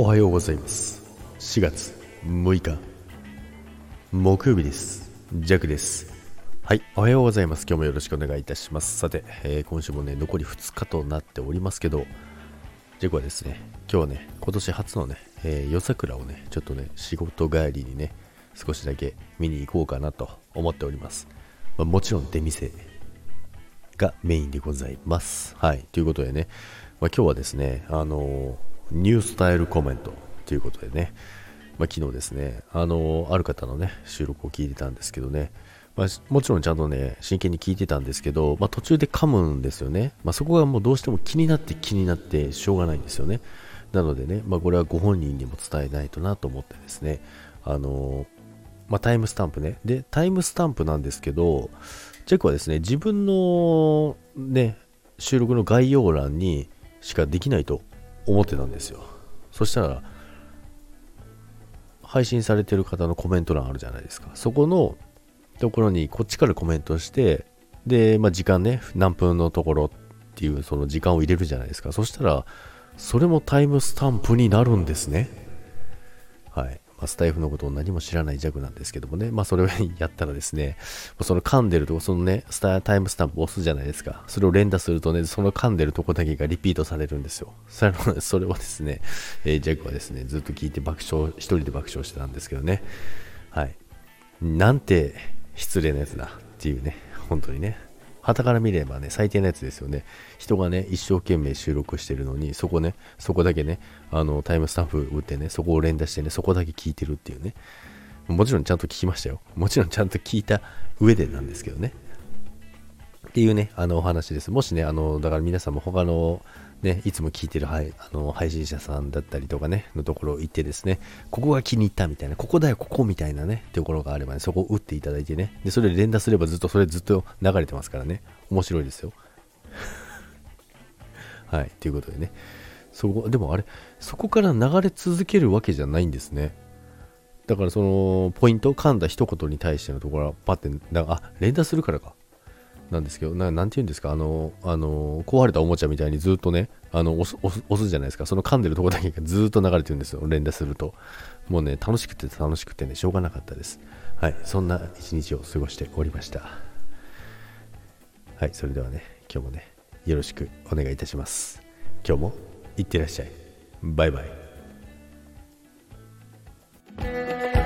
おはようございます。4月6日木曜日です。ジャックです。はいおはようございます。今日もよろしくお願いいたします。さて、えー、今週もね残り2日となっておりますけどジャックはですね今日はね今年初のね、えー、夜桜をねちょっとね仕事帰りにね少しだけ見に行こうかなと思っております、まあ、もちろん出店がメインでございます。はいということでね、まあ、今日はですねあのーニュースタイルコメントということでね、まあ、昨日ですね、あの、ある方のね、収録を聞いてたんですけどね、まあ、もちろんちゃんとね、真剣に聞いてたんですけど、まあ、途中で噛むんですよね。まあ、そこがもうどうしても気になって気になってしょうがないんですよね。なのでね、まあ、これはご本人にも伝えないとなと思ってですね、あのまあ、タイムスタンプね。で、タイムスタンプなんですけど、チェックはですね、自分のね、収録の概要欄にしかできないと思ってたんですよ。そしたら配信されてる方のコメント欄あるじゃないですか。そこのところにこっちからコメントしてで、まあ、時間ね何分のところっていうその時間を入れるじゃないですか。そしたらそれもタイムスタンプになるんですね。まあ、スタイフのことを何も知らない弱なんですけどもね、まあ、それをやったらですね、その噛んでるとこ、そのね、スタータイムスタンプ押すじゃないですか。それを連打するとね、その噛んでるとこだけがリピートされるんですよ。それをそれをですね、えー、ジャックはですね、ずっと聞いて爆笑、一人で爆笑してたんですけどね。はい。なんて失礼なやつだっていうね、本当にね。旗から見ればね、最低なやつですよね。人がね、一生懸命収録してるのに、そこね、そこだけね、あの、タイムスタンプ打ってね、そこを連打してね、そこだけ聞いてるっていうね。もちろんちゃんと聞きましたよ。もちろんちゃんと聞いた上でなんですけどね。っていうね、あのお話です。もしね、あの、だから皆さんも他のね、いつも聞いてる、はい、あの配信者さんだったりとかね、のところ行ってですね、ここが気に入ったみたいな、ここだよ、ここみたいなね、ところがあればね、そこを打っていただいてね、で、それ連打すればずっと、それずっと流れてますからね、面白いですよ。はい、ということでね、そこ、でもあれ、そこから流れ続けるわけじゃないんですね。だからその、ポイント、噛んだ一言に対してのところは、パッて、あ、連打するからか。なんですけど、ななんて言うんですか、あの、あの、壊れたおもちゃみたいにずっとね、あの、押す、押すじゃないですか、その噛んでるとこだけが ずっと流れてるんですよ、連打すると。もうね、楽しくて楽しくてね、しょうがなかったです。はい、そんな一日を過ごしておりました。はい、それではね、今日もね、よろしくお願いいたします。今日も、いってらっしゃい。バイバイ。